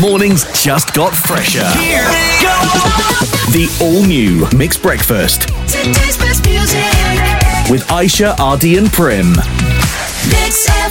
Mornings just got fresher. The all new MIX Breakfast Today's best music. with Aishah, RD, and Prim. Mix.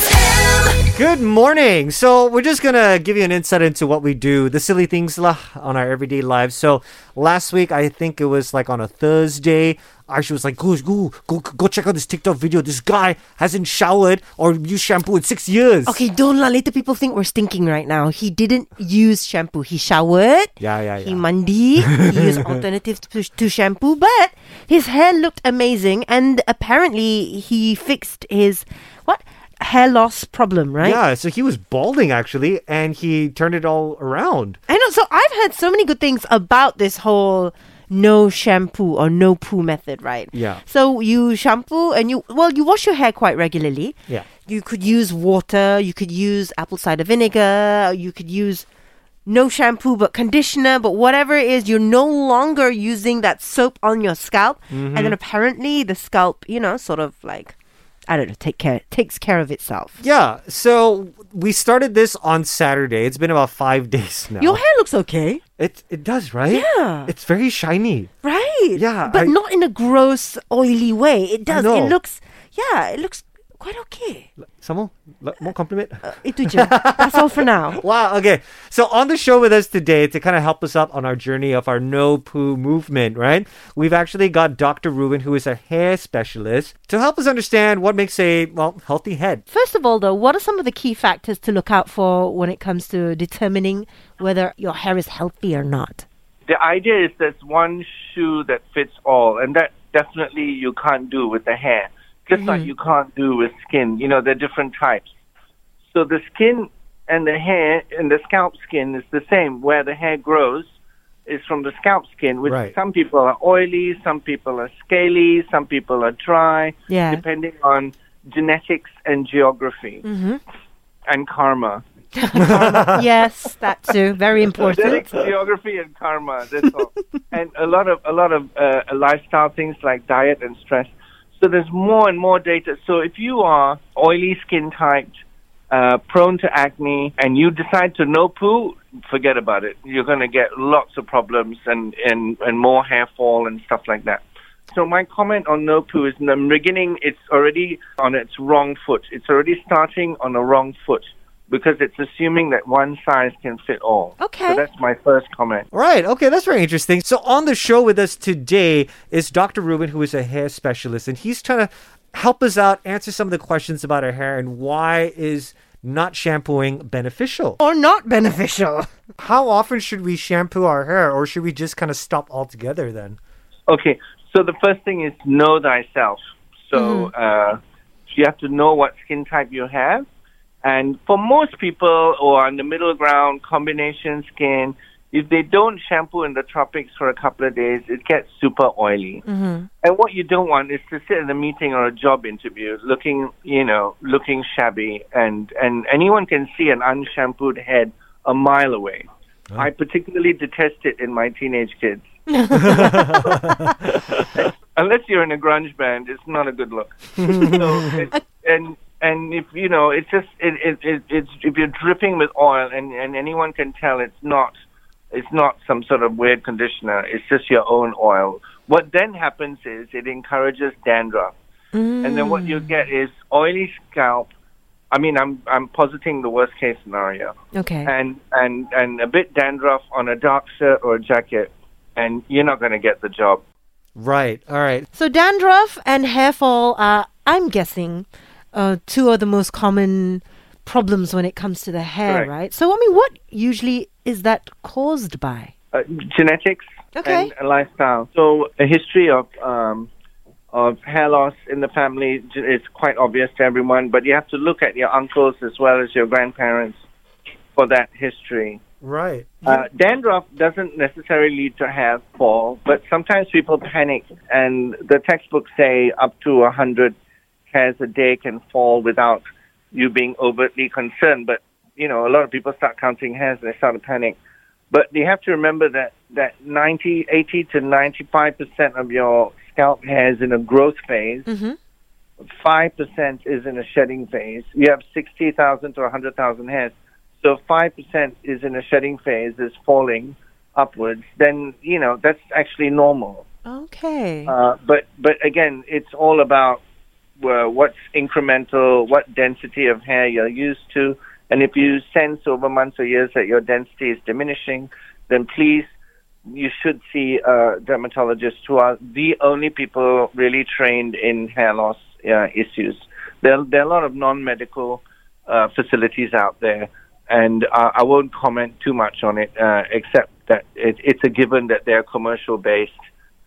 Good morning. So we're just gonna give you an insight into what we do, the silly things lah on our everyday lives. So last week, I think it was like on a Thursday, Aishah was like, "Go, go, go, go check out this TikTok video. This guy hasn't showered or used shampoo in six years." Okay, don't lah. Later people think we're stinking right now. He didn't use shampoo. He showered. Yeah, yeah, yeah. He mandi. he used alternatives to, to shampoo, but his hair looked amazing, and apparently he fixed his what hair loss problem, right? Yeah, so he was balding actually, and he turned it all around. I know. So I've heard so many good things about this whole no shampoo or no poo method, right? Yeah. So you shampoo and you well, you wash your hair quite regularly. Yeah. You could use water. You could use apple cider vinegar. You could use no shampoo but conditioner. But whatever it is, you're no longer using that soap on your scalp. And then mm-hmm. apparently the scalp, you know, sort of like I don't know, take care takes care of itself. Yeah, so we started this on Saturday. It's been about five days now. Your hair looks okay, It it does, right? Yeah. It's very shiny. right? Yeah, but I- not in a gross, oily way. It does. It looks, yeah, it looks quite okay. Some more, more compliment. Uh, Itu je. That's all for now. Wow. Okay. So on the show with us today to kind of help us out on our journey of our no poo movement, right? We've actually got Dr. Ruben, who is a hair specialist, to help us understand what makes a well healthy head. First of all, though, what are some of the key factors to look out for when it comes to determining whether your hair is healthy or not? the idea is there's one shoe that fits all, and that definitely you can't do with the hair, just like you can't do with skin. You know, they're different types. So the skin and the hair and the scalp skin is the same. Where the hair grows is from the scalp skin, which Right. some people are oily, some people are scaly, some people are dry, Yeah. depending on genetics and geography and karma. yes, that too. Very important. Genetics, geography, and karma. That's all. and a lot of a lot of uh, lifestyle things like diet and stress. So there's more and more data. So if you are oily skin type, uh, prone to acne, and you decide to no poo, forget about it. You're going to get lots of problems and, and, and more hair fall and stuff like that. So my comment on no poo is in the beginning, it's already on its wrong foot. It's already starting on the wrong foot because it's assuming that one size can fit all. Okay. So that's my first comment. Right. Okay, that's very interesting. So on the show with us today is Dr. Ruben, who is a hair specialist, and he's trying to help us out, answer some of the questions about our hair and why is not shampooing beneficial. or not beneficial. How often should we shampoo our hair, or should we just kind of stop altogether then? Okay, so the first thing is know thyself. So uh, you have to know what skin type you have. And for most people who are in the middle ground, combination skin, if they don't shampoo in the tropics for a couple of days, it gets super oily. Mm-hmm. And what you don't want is to sit in a meeting or a job interview looking, you know, looking shabby. And, and anyone can see an unshampooed head a mile away. I particularly detest it in my teenage kids. Unless you're in a grunge band, it's not a good look. so it, and and if you know, it's just it, it, it it's if you're dripping with oil, and and anyone can tell it's not it's not some sort of weird conditioner. It's just your own oil. What then happens is it encourages dandruff, and then what you mm. get is oily scalp. I mean, I'm I'm positing the worst case scenario Okay. and and and a bit dandruff on a dark shirt or a jacket, and you're not going to get the job. Right. All right. So dandruff and hair fall are, I'm guessing, uh, two of the most common problems when it comes to the hair, Correct. right? So I mean, what usually is that caused by? Uh, genetics Okay. and lifestyle. So a history of um, of hair loss in the family is quite obvious to everyone, but you have to look at your uncles as well as your grandparents for that history. Right. Uh, dandruff doesn't necessarily lead to hair fall, but sometimes people panic, and the textbooks say up to a hundred hairs a day can fall without you being overtly concerned. But you know, a lot of people start counting hairs and they start to panic. But you have to remember that that 90, 80 to 95 percent of your scalp hair is in a growth phase. Five percent is in a shedding phase. You have sixty thousand to hundred thousand hairs. so 5% is in a shedding phase, is falling upwards, then, you know, that's actually normal. Okay. Uh, but but again, it's all about uh, what's incremental, what density of hair you're used to, and if you sense over months or years that your density is diminishing, then please you should see uh, dermatologists who are the only people really trained in hair loss uh, issues. There, there are a lot of non-medical uh, facilities out there, and uh, I won't comment too much on it, uh, except that it, it's a given that they're commercial based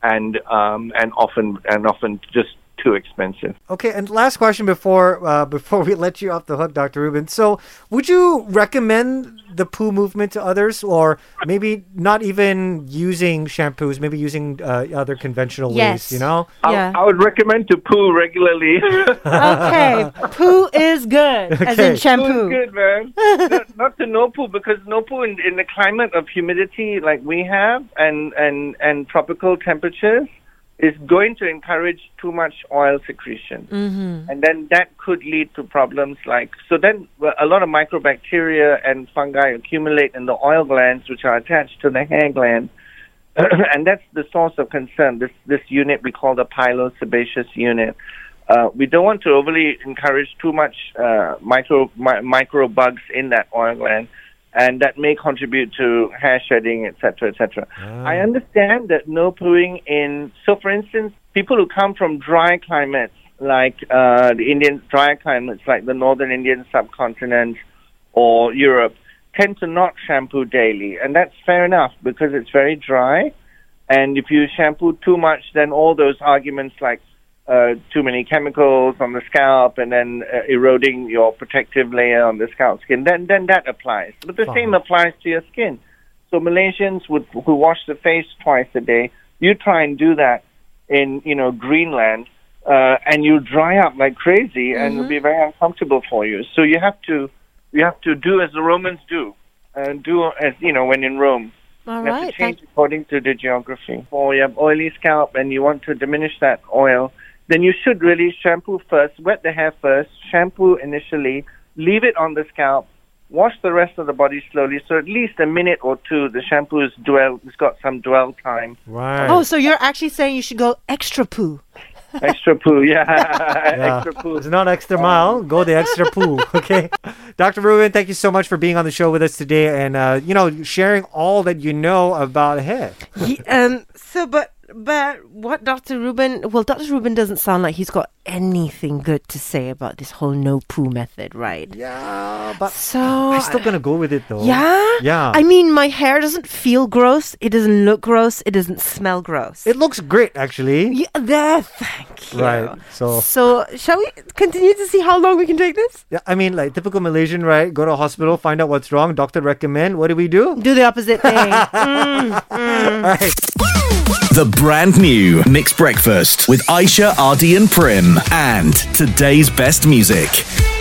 and um, and often and often just too expensive. Okay, and last question before uh, before we let you off the hook, Dr. Ruben. So, would you recommend the poo movement to others, or maybe not even using shampoos, maybe using uh, other conventional Yes. ways? You know, Yeah. I, I would recommend to poo regularly. okay. Poo is good, as in shampoo. Poo is good, man. not, not to no poo because no poo in, in the climate of humidity like we have and and and tropical temperatures is going to encourage too much oil secretion, mm-hmm. and then that could lead to problems like so. Then a lot of microbacteria and fungi accumulate in the oil glands, which are attached to the hair gland. and that's the source of concern. This this unit we call the pilosebaceous unit. Uh, we don't want to overly encourage too much uh, micro mi- micro bugs in that oil gland, and that may contribute to hair shedding, etc., etc. I understand that no pooing in. So, for instance, people who come from dry climates like uh, the Indian dry climates like the northern Indian subcontinent or Europe tend to not shampoo daily, and that's fair enough because it's very dry. And if you shampoo too much, then all those arguments like uh, too many chemicals on the scalp and then uh, eroding your protective layer on the scalp skin, then then that applies. But the same applies to your skin. So Malaysians would who wash the face twice a day, you try and do that in you know Greenland, uh, and you dry up like crazy, and it'll be very uncomfortable for you. So you have to you have to do as the Romans do, and do as you know when in Rome. All You have to change according to the geography. Or you have oily scalp and you want to diminish that oil, then you should really shampoo first, wet the hair first, shampoo initially, leave it on the scalp, wash the rest of the body slowly. So at least a minute or two, the shampoo is dwell, it's got some dwell time. right? Oh, so you're actually saying you should go extra poo. Extra poo, yeah, Yeah. extra poo. It's not extra mile. Go the extra poo. Okay, Dr. Ruben, thank you so much for being on the show with us today, and uh, you know sharing all that you know about hair. He, um. So, but but what Dr. Ruben? Well, Dr. Ruben doesn't sound like he's got anything good to say about this whole no poo method, right? Yeah, but So I'm still gonna go with it though. Yeah? Yeah. I mean, my hair doesn't feel gross. It doesn't look gross. It doesn't smell gross. It looks great actually. yeah, there, thank you. Right. So So, shall we continue to see how long we can take this? yeah, I mean like typical Malaysian, right? Go to a hospital, find out what's wrong, doctor recommend. What do we do? Do the opposite thing. Mm, mm. All right. The brand new MIX Breakfast with Aishah, RD, and Prim, and today's best music.